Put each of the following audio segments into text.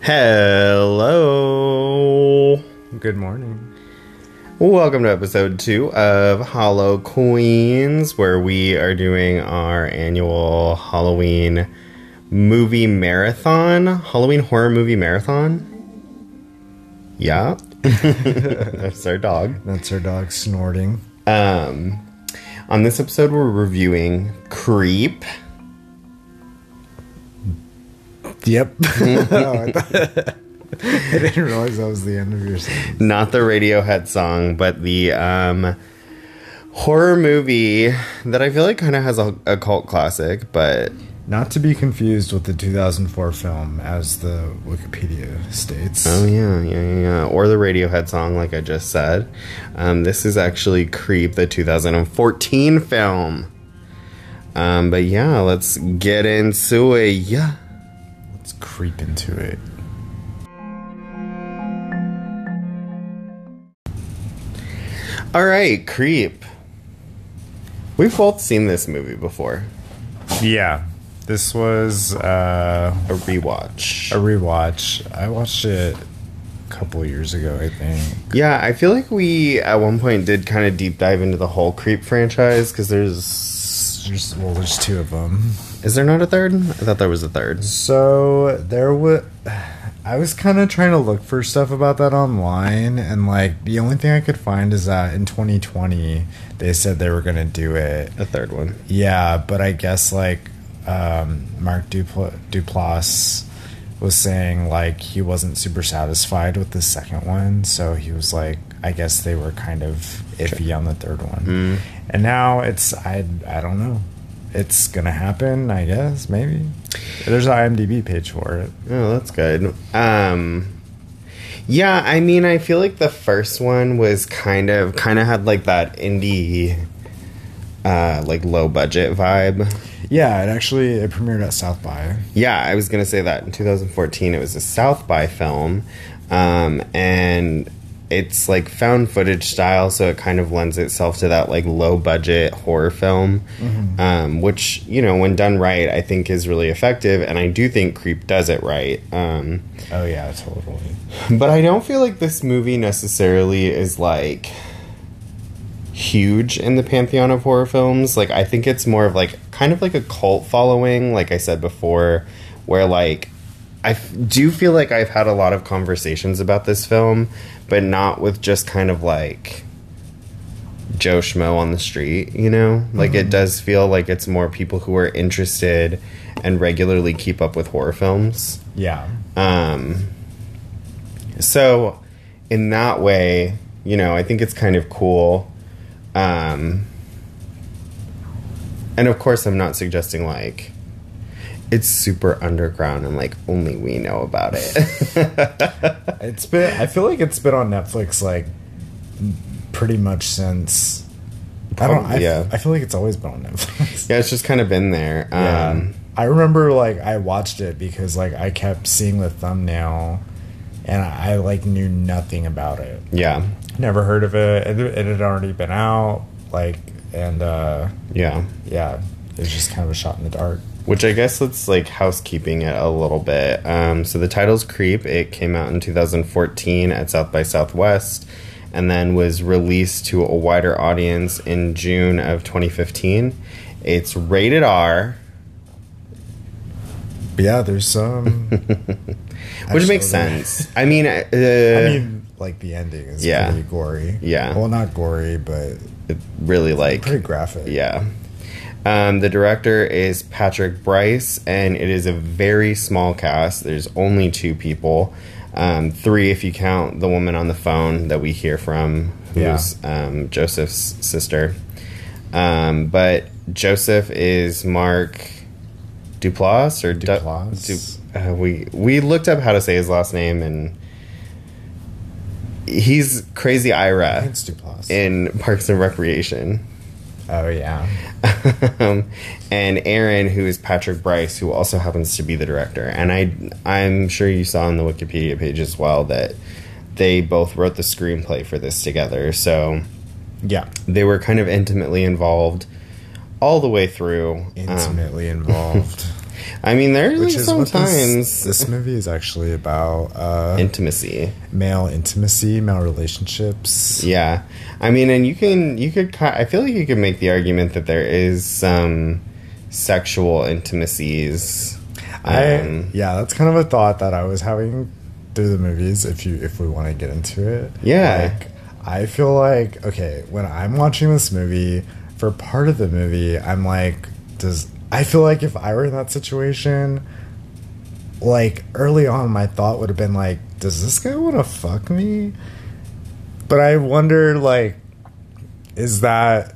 Hello. Good morning. Welcome to episode two of Hollow Queens, where we are doing our annual Halloween movie marathon, Halloween horror movie marathon. Yeah. That's our dog. That's our dog snorting. Um, on this episode, we're reviewing Creep. Yep. no, I, I didn't realize that was the end of your song. not the Radiohead song, but the um, horror movie that I feel like kind of has a, a cult classic, but Not to be confused with the 2004 film, as the Wikipedia states. oh yeah, yeah, yeah, yeah, or the Radiohead song, like I just said. Um, this is actually Creep, the 2014 film. Um, but yeah, let's get into it. Yeah. Creep into it. All right, Creep. We've both seen this movie before. Yeah. This was uh, A rewatch. a rewatch. I watched it a couple years ago, I think. Yeah, I feel like we at one point did kind of deep dive into the whole Creep franchise because there's. There's, well, there's two of them. Is there not a third? I thought there was a third. So there was. I was kind of trying to look for stuff about that online, and like the only thing I could find is that in 2020 they said they were gonna do it. A third one. Yeah, but I guess like um, Mark Dupl- Duplass was saying like he wasn't super satisfied with the second one, so he was like, I guess they were kind of iffy on the third one, and now it's I I don't know. It's gonna happen, I guess. Maybe there's an IMDb page for it. Oh, that's good. Um, yeah, I mean, I feel like the first one was kind of kind of had like that indie, uh, like low budget vibe. Yeah, it actually it premiered at South by. Yeah, I was gonna say that in 2014 it was a South by film, um, and it's like found footage style, so it kind of lends itself to that like low budget horror film, um, which you know when done right, I think is really effective, and I do think Creep does it right. Um, Oh yeah, totally. but I don't feel like this movie necessarily is like huge in the pantheon of horror films. Like I think it's more of like kind of like a cult following, like I said before, where like I f- do feel like I've had a lot of conversations about this film, but not with just kind of like Joe Schmo on the street, you know? Like it does feel like it's more people who are interested and regularly keep up with horror films. Yeah. Um, so, in that way, you know, I think it's kind of cool. Um, and of course, I'm not suggesting like it's super underground and like only we know about it. It's been. I feel like it's been on Netflix like pretty much since. I don't. I, yeah. I feel like it's always been on Netflix. yeah, it's just kind of been there. Yeah. Um, I remember like I watched it because like I kept seeing the thumbnail, and I, I like knew nothing about it. yeah, Never heard of it. It, it had already been out. Like and uh yeah. yeah, it was just kind of a shot in the dark. Which I guess it's like housekeeping it a little bit. Um, so the title's Creep. It came out in 2014 at South by Southwest and then was released to a wider audience in June of 2015. It's rated R, yeah, there's some. which makes sense. I mean, uh, I mean, like the ending is Yeah. pretty gory. Yeah. Well, not gory, but it really like pretty graphic. Yeah. Um, the director is Patrick Brice, and it is a very small cast. There's only two people, um, three if you count the woman on the phone that we hear from, who's um, Joseph's sister. Um, but Joseph is Mark Duplass or Duplass. Du- uh, we we looked up how to say his last name, and he's Crazy Ira it's Duplass. in Parks and Recreation. Oh yeah. um, and Aaron, who is Patrick Brice, who also happens to be the director. And I, I'm sure you saw on the Wikipedia page as well that they both wrote the screenplay for this together. So Yeah. they were kind of intimately involved all the way through. Um, Intimately involved. I mean, there's Which like is what sometimes this, this movie is actually about uh, intimacy. male intimacy, male relationships. Yeah, I mean, and you can you could I feel like you could make the argument that there is some sexual intimacies. I Um, yeah, that's kind of a thought that I was having through the movies. If you if we want to get into it, Yeah. Like, I feel like okay when I'm watching this movie for part of the movie, I'm like, does I feel like if I were in that situation, like early on, my thought would have been like, does this guy want to fuck me? But I wonder like, is that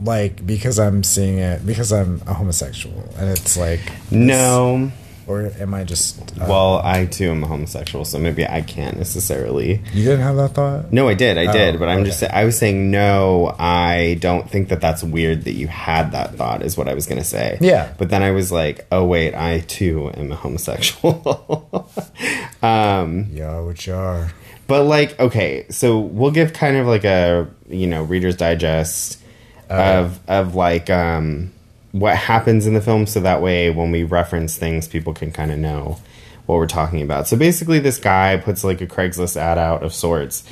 like because I'm seeing it because I'm a homosexual and it's like no, or am I just? Uh, well, I too am a homosexual, so maybe I can't necessarily. you didn't have that thought. No, I did, I Oh, did, but I'm just. I was saying no. I don't think that that's weird that you had that thought. Is what I was gonna say. Yeah. but then I was like, oh wait, I too am a homosexual. um, Yeah, which are. But like, okay, so we'll give kind of like a you know Reader's Digest of of like um, what happens in the film, so that way when we reference things, people can kind of know what we're talking about. So basically, this guy puts like a Craigslist ad out of sorts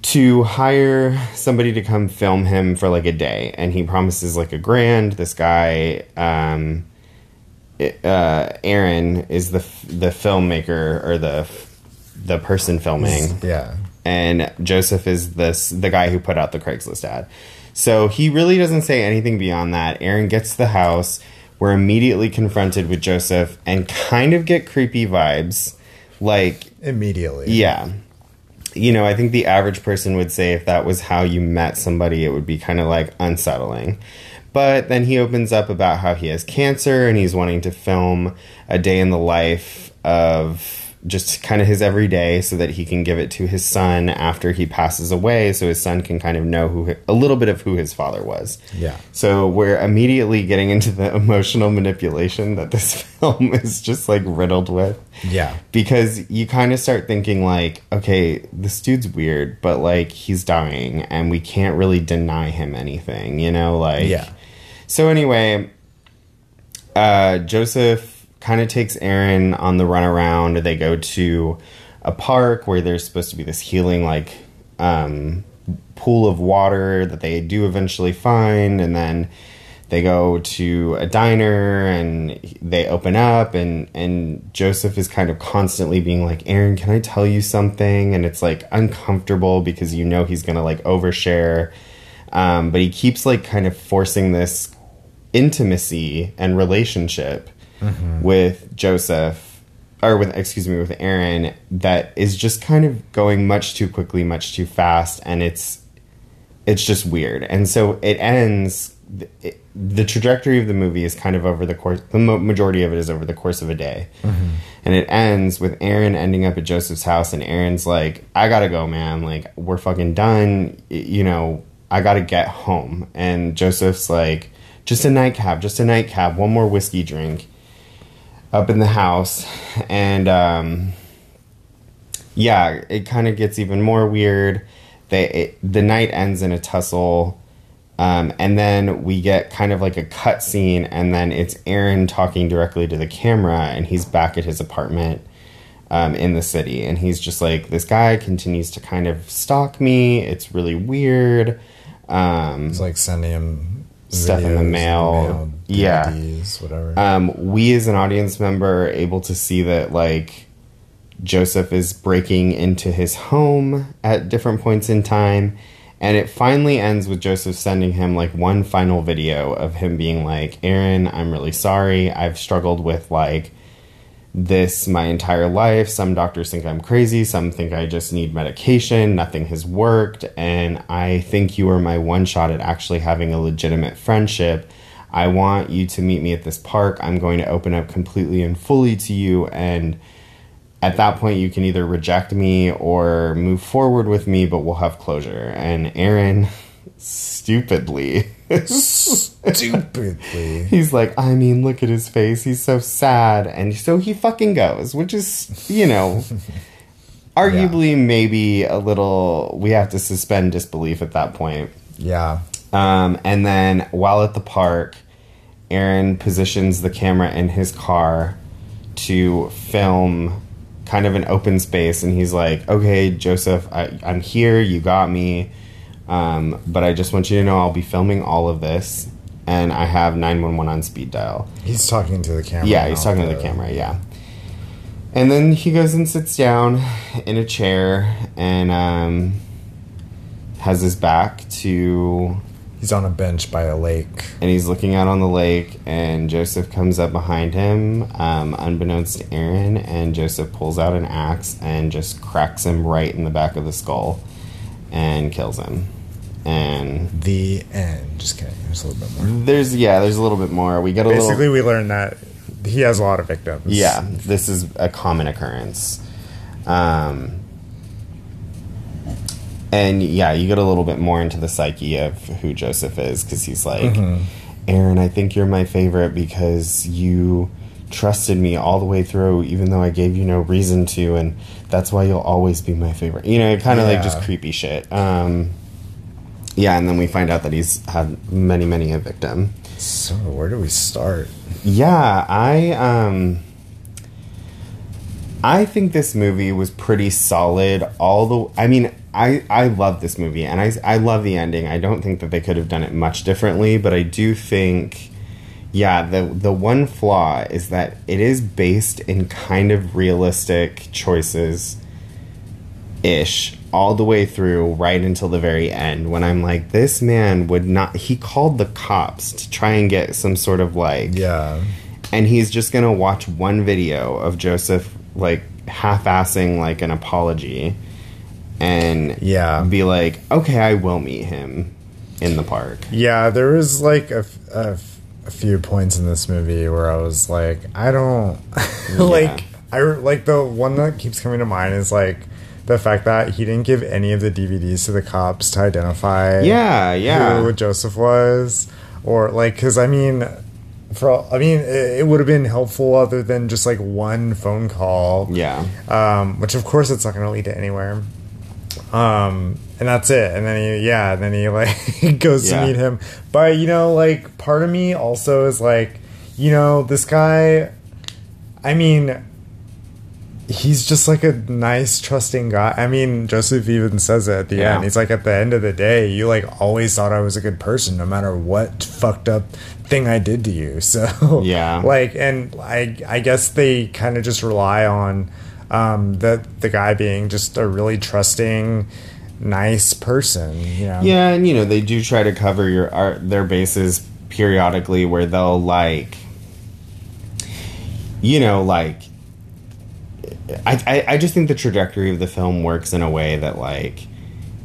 to hire somebody to come film him for like a day, and he promises like a grand. This guy. Um, it- uh, Aaron is the f- the filmmaker or the f- the person filming Yeah. and Joseph is this the guy who put out the Craigslist ad. So he really doesn't say anything beyond that. Aaron gets to the house. We're immediately confronted with Joseph and kind of get creepy vibes. Like, Immediately. yeah. You know, I think the average person would say if that was how you met somebody, it would be kind of like unsettling. But then he opens up about how he has cancer and he's wanting to film a day in the life of just kind of his everyday so that he can give it to his son after he passes away so his son can kind of know who a little bit of who his father was. Yeah. So we're immediately getting into the emotional manipulation that this film is just like riddled with Yeah. because you kind of start thinking like okay this dude's weird but like he's dying and we can't really deny him anything you know like Yeah. so anyway uh joseph kind of takes aaron on the run around they go to a park where there's supposed to be this healing like um pool of water that they do eventually find and then they go to a diner and they open up and and Joseph is kind of constantly being like Aaron can I tell you something? And it's like uncomfortable because you know he's gonna like overshare. Um, but he keeps like kind of forcing this intimacy and relationship Mm-hmm. with Joseph or with excuse me with Aaron that is just kind of going much too quickly much too fast and it's it's just weird. And so it ends it, the trajectory of the movie is kind of over the course the mo- majority of it is over the course of a day. Mm-hmm. And it ends with aaron ending up at joseph's house and aaron's like i gotta go man. Like we're fucking done. You know i gotta get home. And joseph's like just a nightcap just a nightcap. One more whiskey drink up in the house and um yeah, it kind of gets even more weird. They it, the night ends in a tussle, um, and then we get kind of like a cut scene, and then it's Aaron talking directly to the camera, and he's back at his apartment um, in the city, and he's just like, this guy continues to kind of stalk me. It's really weird. Um, It's like sending him Stuff in the videos, mail. Yeah. DVDs, whatever. um, we as an audience member are able to see that like Joseph is breaking into his home at different points in time. And it finally ends with Joseph sending him like one final video of him being like, Aaron, I'm really sorry. I've struggled with like this my entire life. Some doctors think I'm crazy. Some think I just need medication. Nothing has worked. And I think you are my one shot at actually having a legitimate friendship. I want you to meet me at this park. I'm going to open up completely and fully to you. And at that point, you can either reject me or move forward with me, but we'll have closure. And Aaron, stupidly, Stupidly. He's like, I mean, look at his face. He's so sad. And so he fucking goes, which is, you know, arguably maybe a little, we have to suspend disbelief at that point. Yeah. Um, and then while at the park, Aaron positions the camera in his car to film kind of an open space, and he's like, "Okay, Joseph, I, I'm here. You got me, um, but I just want you to know I'll be filming all of this, and I have nine one one on speed dial." He's talking to the camera. Yeah, he's talking to the camera. Yeah. And then he goes and sits down in a chair and um, has his back to, He's on a bench by a lake. and he's looking out on the lake. And Joseph comes up behind him, um, unbeknownst to Aaron, and Joseph pulls out an axe and just cracks him right in the back of the skull and kills him. And The end. Just kidding. There's a little bit more. there's yeah, there's a little bit more. We get a little Basically, we learn that he has a lot of victims. Yeah, this is a common occurrence. Um, and yeah, you get a little bit more into the psyche of who Joseph is because he's like, Aaron, I think you're my favorite because you trusted me all the way through, even though I gave you no reason to, and that's why you'll always be my favorite. You know, kind of like just creepy shit. Um, yeah, and then we find out that he's had many, many a victim. So where do we start? Yeah, I um I think this movie was pretty solid all the I mean, I I love this movie and I I love the ending. I don't think that they could have done it much differently, but I do think yeah, the the one flaw is that it is based in kind of realistic choices ish all the way through right until the very end when I'm like this man would not he called the cops to try and get some sort of like Yeah. and he's just gonna watch one video of Joseph like half-assing like an apology and Yeah. be like okay I will meet him in the park Yeah, there was like a, f- a f- a few points in this movie where I was like, I don't like. I like the one that keeps coming to mind is like the fact that he didn't give any of the DVDs to the cops to identify. yeah yeah who Joseph was, or like, because I mean, for all, I mean, it, it would have been helpful other than just like one phone call. yeah Um, which of course it's not going to lead to anywhere. Um, and that's it. And then he, yeah, and then he like goes Yeah. to meet him. But you know, like part of me also is like, you know, this guy. I mean, he's just like a nice, trusting guy. I mean, Joseph even says it at the Yeah. end. He's like, at the end of the day, you like always thought I was a good person, no matter what fucked up thing I did to you. So Yeah. like, and I, I guess they kind of just rely on um, the the guy being just a really trusting, nice person. You know. Yeah, and you know they do try to cover your art, their bases periodically, where they'll like, you know, like. I, I I just think the trajectory of the film works in a way that like,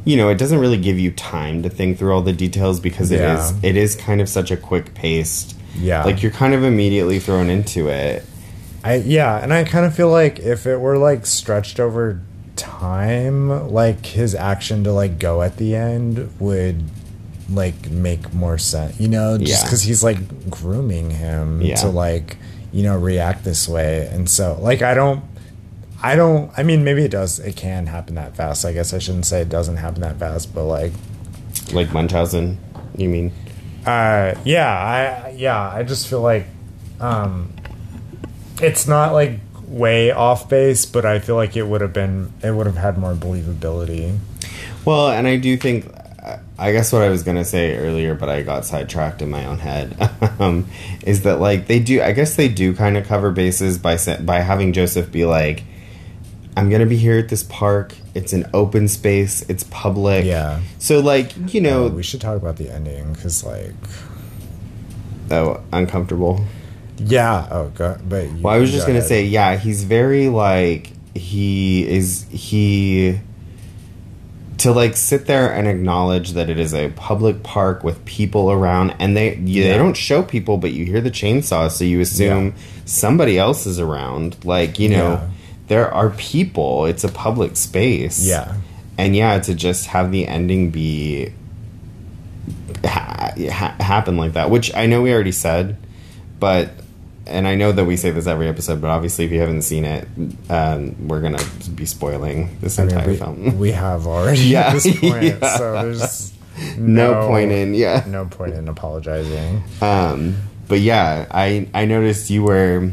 you know, it doesn't really give you time to think through all the details because it is Yeah. it is kind of such a quick paced. Yeah. Like you're kind of immediately thrown into it. I yeah, and I kind of feel like if it were like stretched over time, like his action to like go at the end would like make more sense. You know, just Yeah. because he's like grooming him Yeah. to like you know react this way, and so like I don't. I don't. I mean, maybe it does. It can happen that fast. I guess I shouldn't say it doesn't happen that fast, but like, Like Munchausen, you mean? uh, yeah, I yeah, I just feel like um, it's not like way off base, but I feel like it would have been it would have had more believability. Well, and I do think, I guess what I was gonna say earlier, but I got sidetracked in my own head, um, is that like they do. I guess they do kind of cover bases by by having Joseph be like, "I'm gonna be here at this park. It's an open space. It's public. Yeah. So like you know, Oh, we should talk about the ending because like oh, uncomfortable. yeah. Oh god, but you, Well, I was just gonna ahead. say, yeah, he's very like he is he to like sit there and acknowledge that it is a public park with people around, and they you, Yeah. they don't show people, but you hear the chainsaw, so you assume Yeah. somebody else is around. Like you know, Yeah. There are people. It's a public space. Yeah. and yeah, to just have the ending be ha- ha- happen like that, which I know we already said, but and I know that we say this every episode, but obviously, if you haven't seen it, um, we're gonna be spoiling this I mean, entire we, film. we have already Yeah. at this point, Yeah. so there's no, point in, yeah. no point in apologizing. Um, but yeah, I I noticed you were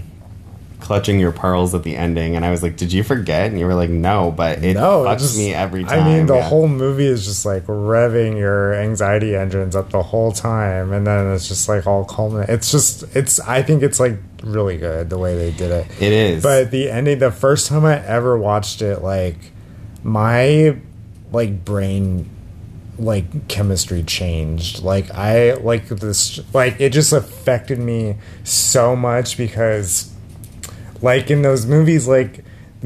clutching your pearls at the ending, and I was like, "Did you forget?" And you were like, "No," but it no, fucks just- me every time. I mean, the yeah. whole movie is just like revving your anxiety engines up the whole time, and then it's just like all culminate. It's just, it's. I think it's like really good the way they did it. it is, But the ending, the first time I ever watched it, like my like brain like chemistry changed like i like this like it just affected me so much because like in those movies like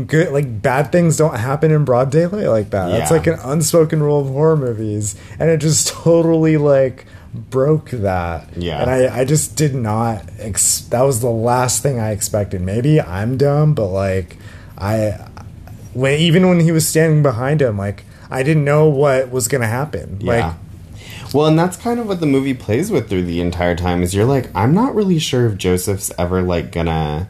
good like bad things don't happen in broad daylight like that that's like an unspoken rule of horror movies and it just totally like broke that Yeah. and i i just did not ex- that was the last thing i expected maybe i'm dumb but like i when even when he was standing behind him like i didn't know what was gonna happen yeah. like well, and that's kind of what the movie plays with through the entire time. Is you're like, I'm not really sure if Joseph's ever like gonna,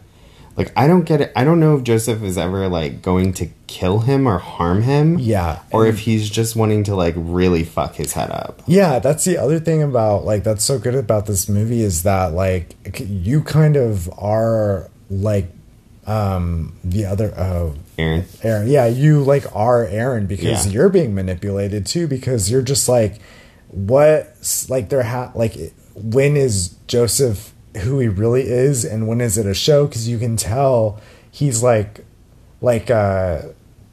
like, I don't get it. I don't know if Joseph is ever like going to kill him or harm him. Yeah, or if he's just wanting to like really fuck his head up. Yeah, that's the other thing about like that's so good about this movie is that like you kind of are like um the other oh Aaron. Aaron. Yeah, you like are Aaron because Yeah. you're being manipulated too because you're just like what like there ha like when is Joseph who he really is and when is it a show cuz you can tell he's like like uh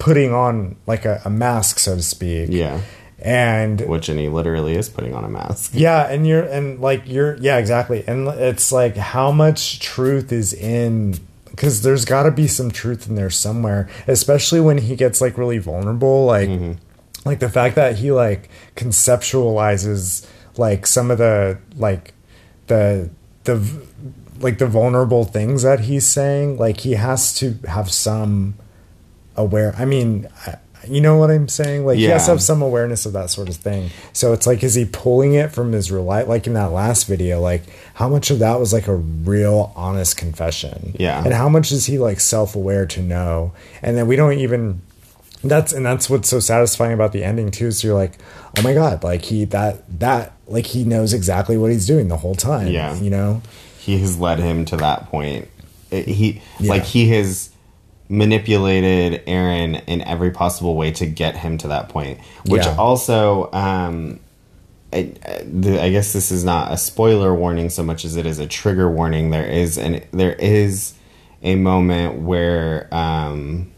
putting on like a, a mask so to speak. Yeah. And Which and he literally is putting on a mask. yeah, and you're and like you're yeah, exactly. And it's like how much truth is in because there's got to be some truth in there somewhere, especially when he gets like really vulnerable, like like the fact that he like conceptualizes like some of the like the the like the vulnerable things that he's saying, like he has to have some aware. I mean, you know what I'm saying? Like he has to have some awareness of that sort of thing. So it's like, is he pulling it from his real life? Like in that last video, like how much of that was like a real honest confession? Yeah. And how much is he like self aware to know? And then we don't even. That's and that's what's so satisfying about the ending too. So you're like, oh my god, like he that that like he knows exactly what he's doing the whole time. Yeah. You know. he has led him to that point. It- he Yeah. like he has manipulated Aaron in every possible way to get him to that point. Which Yeah. also, um, I, I guess this is not a spoiler warning so much as it is a trigger warning. There is and there is a moment where um,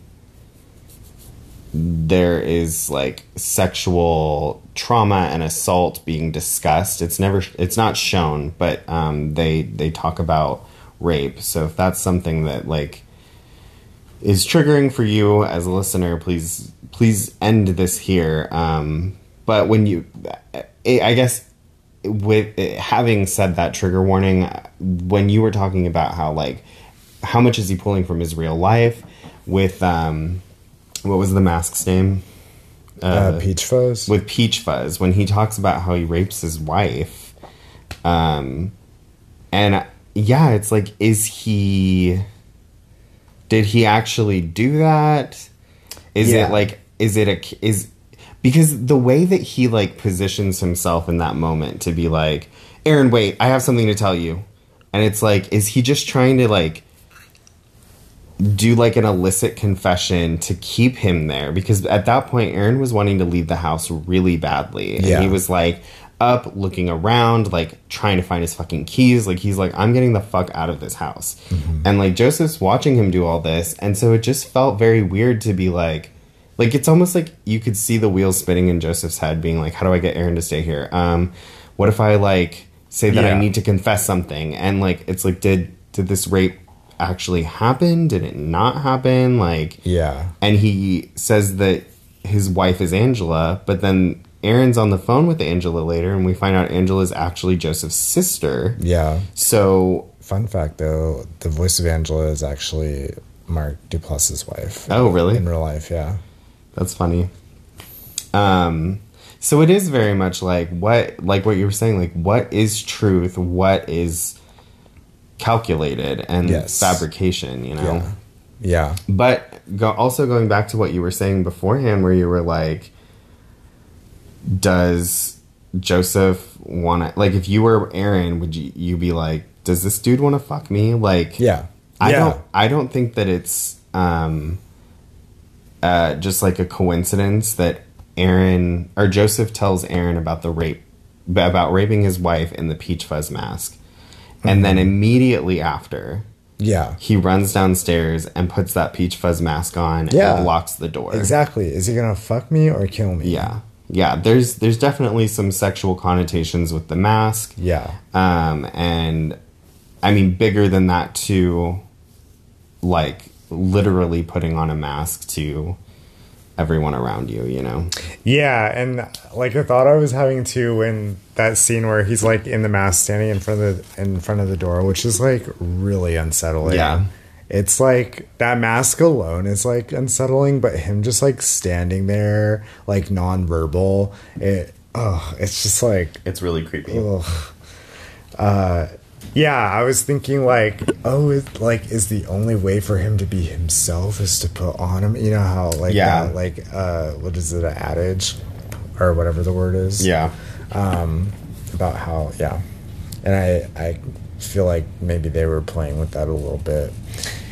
there is like sexual trauma and assault being discussed. It's never it's not shown, but um, they they talk about rape. So if that's something that like is triggering for you as a listener, please please end this here. Um, but when you, I guess with having said that trigger warning, when you were talking about how like how much is he pulling from his real life with um, what was the mask's name? Uh, Peach Fuzz. with Peach Fuzz when he talks about how he rapes his wife. Um, and yeah, it's like, is he? Did he actually do that? Is Yeah. it like? Is it a? Is because the way that he like positions himself in that moment to be like, Aaron, wait, I have something to tell you, and it's like, is he just trying to like? Do like an illicit confession to keep him there because at that point Aaron was wanting to leave the house really badly. And Yeah. he was like up looking around like trying to find his fucking keys. Like he's like I'm getting the fuck out of this house. And like Joseph's watching him do all this and so it just felt very weird to be like like it's almost like you could see the wheels spinning in Joseph's head being like how do I get Aaron to stay here? Um what if I like say that I need to confess something? And like it's like did did this rape actually happen? Did it not happen? Like, yeah. and he says that his wife is Angela, but then Aaron's on the phone with Angela later, and we find out Angela is actually Joseph's sister. Yeah. So, Fun fact though, the voice of Angela is actually Mark Duplass's wife. oh really? In real life, yeah. That's funny. Um, so it is very much like what, like what you were saying, like what is truth, what is calculated, and Yes. fabrication. You know. Yeah. Yeah. But go, also going back to what you were saying beforehand, where you were like, does Joseph want to like if you were Aaron, would you you be like, does this dude want to fuck me? Like, Yeah. I Yeah. don't. I don't think that it's um, uh, just like a coincidence that Aaron or Joseph tells Aaron about the rape, about raping his wife in the peach fuzz mask, and Mm-hmm. then immediately after Yeah. he runs downstairs and puts that peach fuzz mask on Yeah. and locks the door. Exactly. Is he gonna fuck me or kill me? Yeah. Yeah, there's there's definitely some sexual connotations with the mask. Yeah. Um, and I mean, bigger than that too, like literally putting on a mask to everyone around you, you know? Yeah, and like the thought I was having too in that scene where he's like in the mask standing in front of the in front of the door, which is like really unsettling. Yeah. It's like that mask alone is like unsettling, but him just like standing there, like nonverbal, it oh, it's just like It's really creepy. ugh. Uh yeah, I was thinking like, oh, it, like is the only way for him to be himself is to put on him. You know how like Yeah. that, like uh, what is it, an adage or whatever the word is? Yeah. Um, about how yeah, and I I feel like maybe they were playing with that a little bit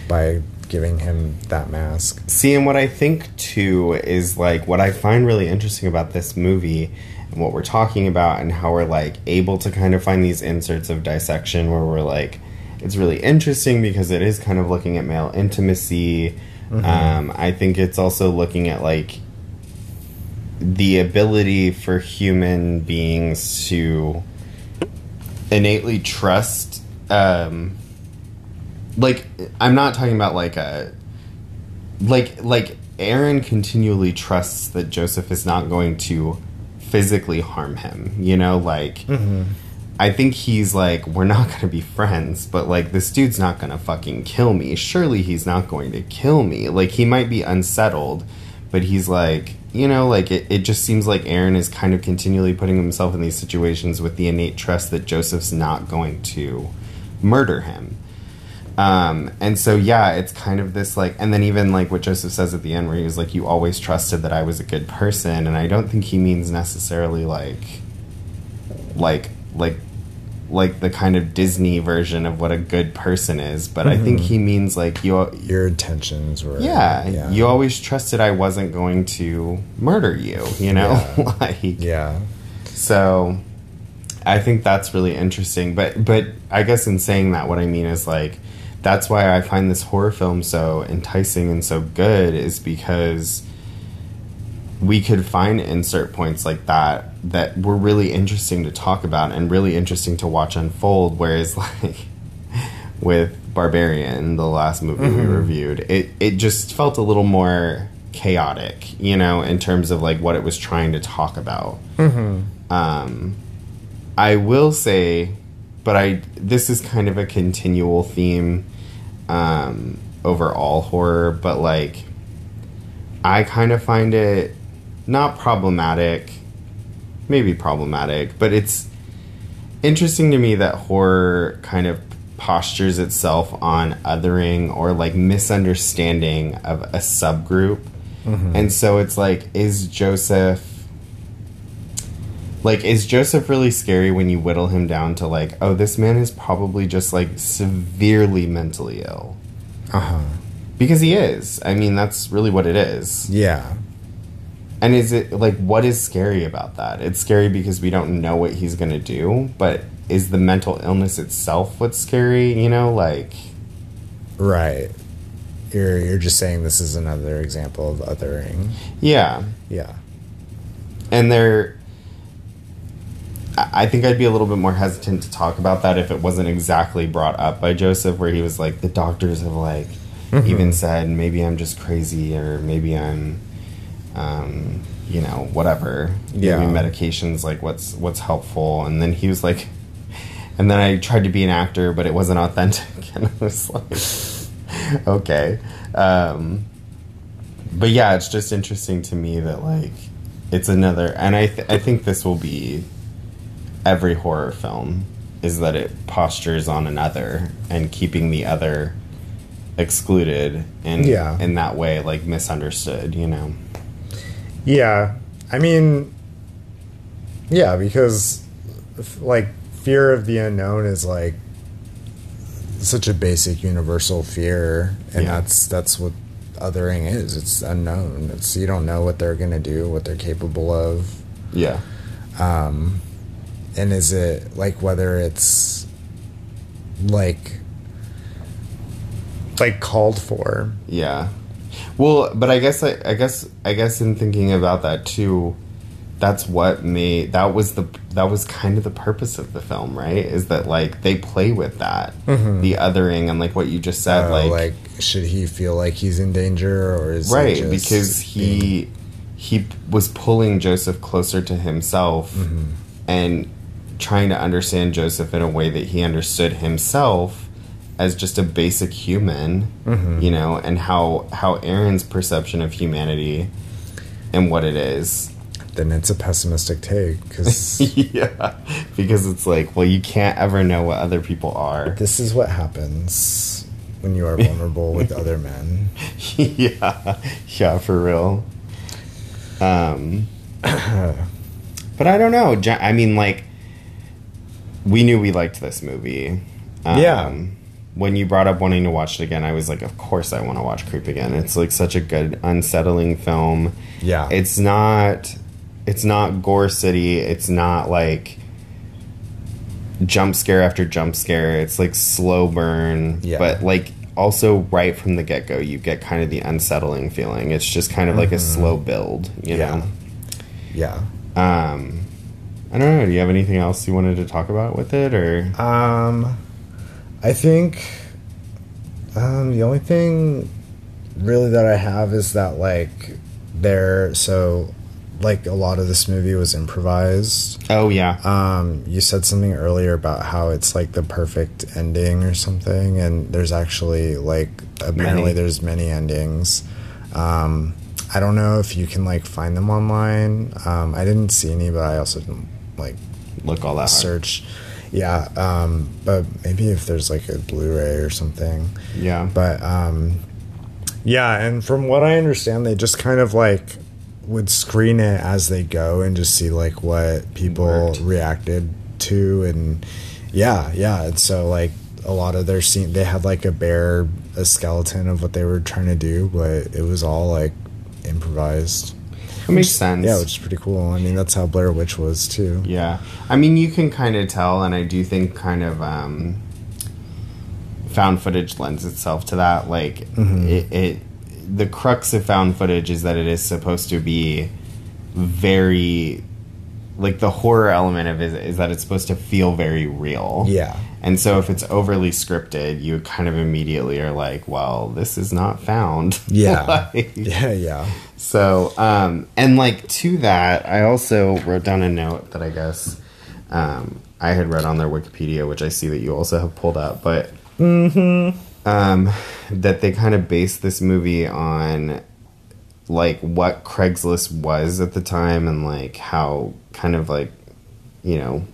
by giving him that mask. See, and what I think too is like what I find really interesting about this movie and what we're talking about and how we're like able to kind of find these inserts of dissection where we're like, it's really interesting because it is kind of looking at male intimacy. Um, I think it's also looking at like the ability for human beings to innately trust um like i'm not talking about like a like like aaron continually trusts that joseph is not going to physically harm him you know like i think he's like we're not going to be friends but like this dude's not going to fucking kill me. Surely he's not going to kill me. Like he might be unsettled but he's like you know like it, it just seems like aaron is kind of continually putting himself in these situations with the innate trust that joseph's not going to murder him um, and so yeah, it's kind of this like, and then even like what Joseph says at the end, where he was like, "You always trusted that I was a good person," and I don't think he means necessarily like, like, like, like the kind of Disney version of what a good person is, but I think he means like you, Your intentions were yeah, you always trusted I wasn't going to murder you, you know, Yeah. like yeah so I think that's really interesting. But but I guess in saying that what I mean is like that's why I find this horror film so enticing and so good is because we could find insert points like that that were really interesting to talk about and really interesting to watch unfold. Whereas like with Barbarian the last movie we reviewed it it just felt a little more chaotic you know in terms of like what it was trying to talk about. Um, I will say, but I this is kind of a continual theme um, over all horror, but like I kind of find it not problematic, maybe problematic, but it's interesting to me that horror kind of postures itself on othering or like misunderstanding of a subgroup. And so it's like, is Joseph like is joseph really scary when you whittle him down to like oh this man is probably just like severely mentally ill? Uh-huh. Because he is. I mean that's really what it is. Yeah. And is it like what is scary about that? It's scary because we don't know what he's gonna do but is the mental illness itself what's scary you know? Like right. You're you're just saying this is another example of othering. Yeah. Yeah. And there I think I'd be a little bit more hesitant to talk about that if it wasn't exactly brought up by Joseph, where he was like, the doctors have like even said maybe I'm just crazy or maybe I'm, um, you know, whatever. Yeah. Medications like what's what's helpful, and then he was like, and then I tried to be an actor, but it wasn't authentic, and I was like, okay. Um, but yeah, it's just interesting to me that like it's another, and I th- I think this will be every horror film is that it postures on another and keeping the other excluded and Yeah. in that way like misunderstood you know Yeah, I mean, yeah, because like fear of the unknown is like such a basic universal fear, and Yeah. that's that's what othering is. It's unknown. It's you don't know what they're gonna do, what they're capable of, Yeah. um, and is it like whether it's like like called for? Yeah. Well, but I guess I, I guess I guess in thinking about that too, that's what made that was the that was kind of the purpose of the film, right? Is that like they play with that, the othering, and like what you just said, Uh, like, like, should he feel like he's in danger, or is right because he he was pulling Joseph closer to himself Mm-hmm. and trying to understand Joseph in a way that he understood himself as just a basic human, Mm-hmm. you know, and how how Aaron's perception of humanity and what it is. then it's a pessimistic take because yeah, because it's like, well, you can't ever know what other people are. this is what happens when you are vulnerable with other men. yeah, yeah, for real. Um, but I don't know. I mean, like, we knew we liked this movie. Um, Yeah. When you brought up wanting to watch it again, I was like, of course I want to watch Creep again. It's like such a good, unsettling film. Yeah, It's not. It's not gore city. It's not like jump scare after jump scare. It's like slow burn, Yeah. but like also right from the get go, you get kind of the unsettling feeling. It's just kind of like a slow build, you Yeah. yeah. Um, I don't know. Do you have anything else you wanted to talk about with it, or Um, I think um, the only thing really that I have is that like there. So, like a lot of this movie was improvised. oh yeah, Um, you said something earlier about how it's like the perfect ending or something, and there's actually like apparently Many. there's many endings. Um, I don't know if you can like find them online. Um, I didn't see any, but I also didn't like look all that hard. search. Yeah, um, but maybe if there's like a Blu-ray or something. Yeah, But um, yeah, and from what I understand, they just kind of like would screen it as they go and just see like what people Worked. reacted to, and yeah, yeah. And so like a lot of their scene, they had like a bare a skeleton of what they were trying to do, but it was all like improvised. It makes sense. Yeah, which is pretty cool. I mean, that's how Blair Witch was too. Yeah, I mean, you can kind of tell, and I do think kind of um, found footage lends itself to that. Like it, it, the crux of found footage is that it is supposed to be very, like the horror element of it is that it's supposed to feel very real. Yeah. And so if it's overly scripted, you kind of immediately are like, well, this is not found. Yeah. Like- Yeah, yeah. so, um, and like to that, I also wrote down a note that I guess um, I had read on their Wikipedia, which I see that you also have pulled up, but um, that they kind of based this movie on like what Craigslist was at the time and like how kind of like, you know,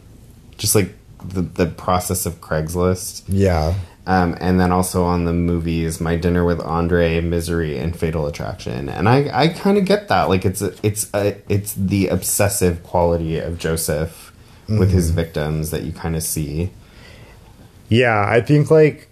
just like the, the process of Craigslist. Yeah. Um, and then also on the movies, My Dinner with Andre, Misery, and Fatal Attraction, and I, I kind of get that. Like it's a, it's a, it's the obsessive quality of Joseph with his victims that you kind of see. Yeah, I think like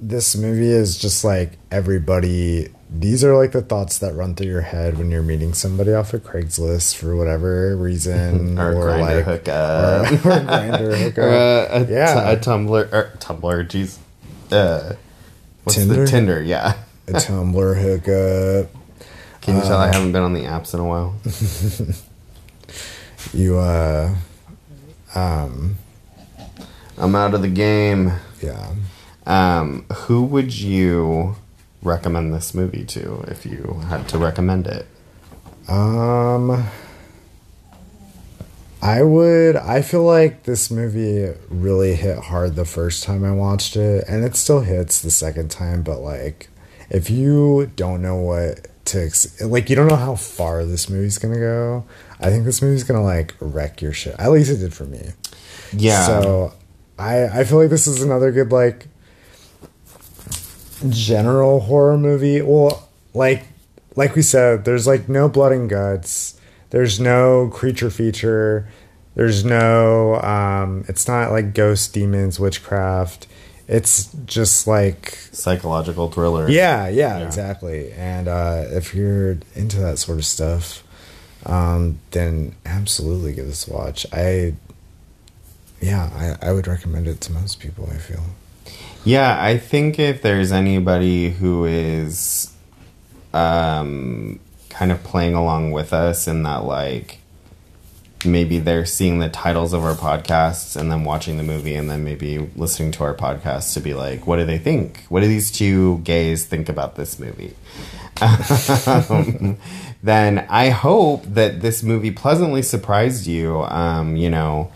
this movie is just like everybody. These are like the thoughts that run through your head when you're meeting somebody off of Craigslist for whatever reason, Or, Grindr like hookup, or, or Grindr hookup. or a, a, Yeah. a Tumblr, or Tumblr, jeez, uh, what's Tinder? the Tinder? Yeah. a Tumblr hookup. Can you tell Um, I haven't been on the apps in a while? You uh, um, I'm out of the game. yeah. Um, who would you recommend this movie to if you had to recommend it? Um, I would. I feel like this movie really hit hard the first time I watched it, and it still hits the second time. But like, if you don't know what to ex- like, you don't know how far this movie's gonna go. I think this movie's gonna like wreck your shit. At least it did for me. Yeah. So I I feel like this is another good like general horror movie. Well, like like we said, there's like no blood and guts. There's no creature feature. There's no um it's not like ghost demons, witchcraft. it's just like Psychological thriller. yeah, yeah, Yeah. exactly. And uh, if you're into that sort of stuff, um, then absolutely give this a watch. I, yeah, I, I would recommend it to most people. I feel. Yeah, I think if there's anybody who is um, kind of playing along with us in that, like, maybe they're seeing the titles of our podcasts and then watching the movie and then maybe listening to our podcast to be like, what do they think? What do these two gays think about this movie? um, then I hope that this movie pleasantly surprised you. Um, you know,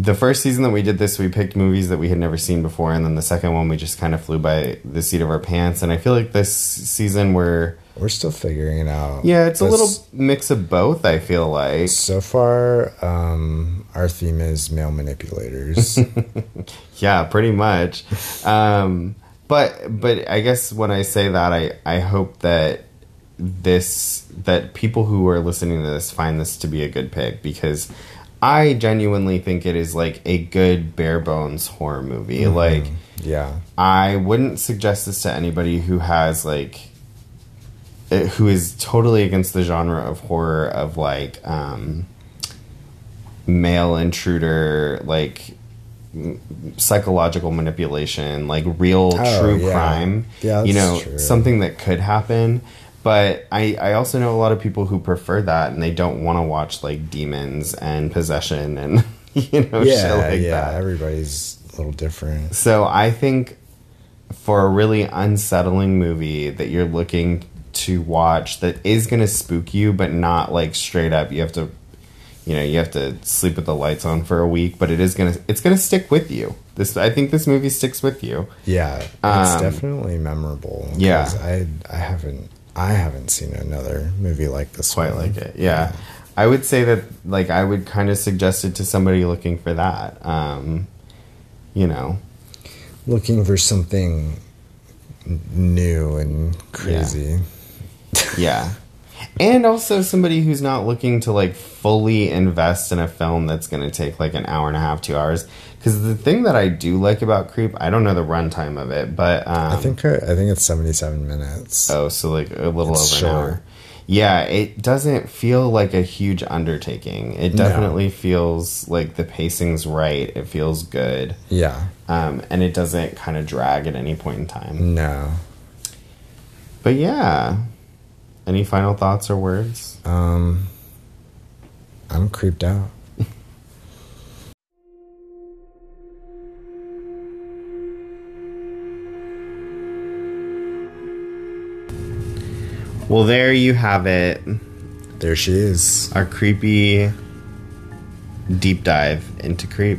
the first season that we did this, we picked movies that we had never seen before, and then the second one, we just kind of flew by the seat of our pants. And I feel like this season, we're We're still figuring it out. yeah, it's a little mix of both. I feel like So far, um, our theme is male manipulators. yeah, pretty much. Um, but but I guess when I say that, I I hope that this that people who are listening to this find this to be a good pick because I genuinely think it is like a good bare bones horror movie. Like yeah, I wouldn't suggest this to anybody who has like uh, who is totally against the genre of horror of like um male intruder like m- psychological manipulation like real Oh, true yeah. crime Yeah, you know true. something that could happen but I, I also know a lot of people who prefer that and they don't want to watch like demons and possession and you know shit yeah, like yeah. that Everybody's a little different. so I think for a really unsettling movie that you're looking to watch that is going to spook you, but not like straight up, you have to, you know, you have to sleep with the lights on for a week, but it is gonna, it's gonna stick with you. This, I think, this movie sticks with you. Yeah, it's Um, definitely memorable. Yeah, I I haven't I haven't seen another movie like this. Quite one. like it, yeah. I would say that, like, I would kind of suggest it to somebody looking for that. Um, you know, Looking for something new and crazy. Yeah. And also somebody who's not looking to like fully invest in a film that's going to take like an hour and a half, two hours. Because the thing that I do like about Creep, I don't know the runtime of it, but um, I think uh, I think it's seventy seven minutes. oh, so like a little It's over short. an hour. Yeah, it doesn't feel like a huge undertaking. It No. definitely feels like the pacing's right. It feels good, Yeah, um, and it doesn't kind of drag at any point in time. no. But yeah, any final thoughts or words? Um, I'm creeped out. Well, there you have it. There she is. our creepy deep dive into creep.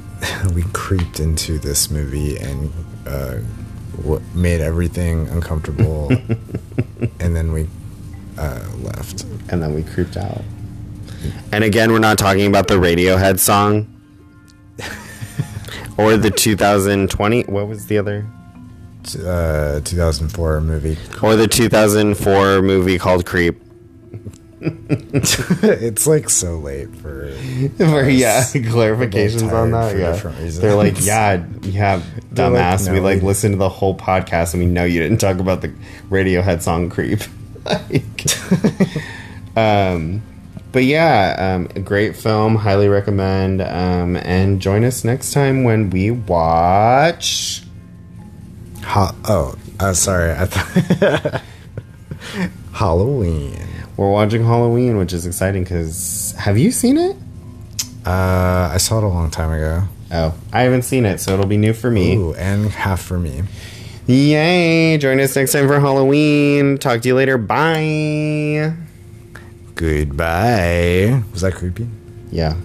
we creeped into this movie and uh, w- made everything uncomfortable, and then we uh, left. And then we creeped out. And again, we're not talking about the Radiohead song or the 2020. What was the other? Uh, 2004 movie. Or the 2004 movie called Creep. it's like so late for. For, yeah, clarifications on that. Yeah, they're like, yeah, yeah, They're like, dumbass. we like listened to the whole podcast and we know you didn't talk about the Radiohead song "Creep." Like, um, but yeah, um, a great film. Highly recommend. Um, and join us next time when we watch. Ha- oh, uh, sorry. I thought Halloween. We're watching Halloween, which is exciting because have you seen it? Uh, I saw it a long time ago. Oh, I haven't seen it, so it'll be new for me. Ooh, and half for me. Yay! Join us next time for Halloween. Talk to you later. Bye. Goodbye. Was that creepy? Yeah.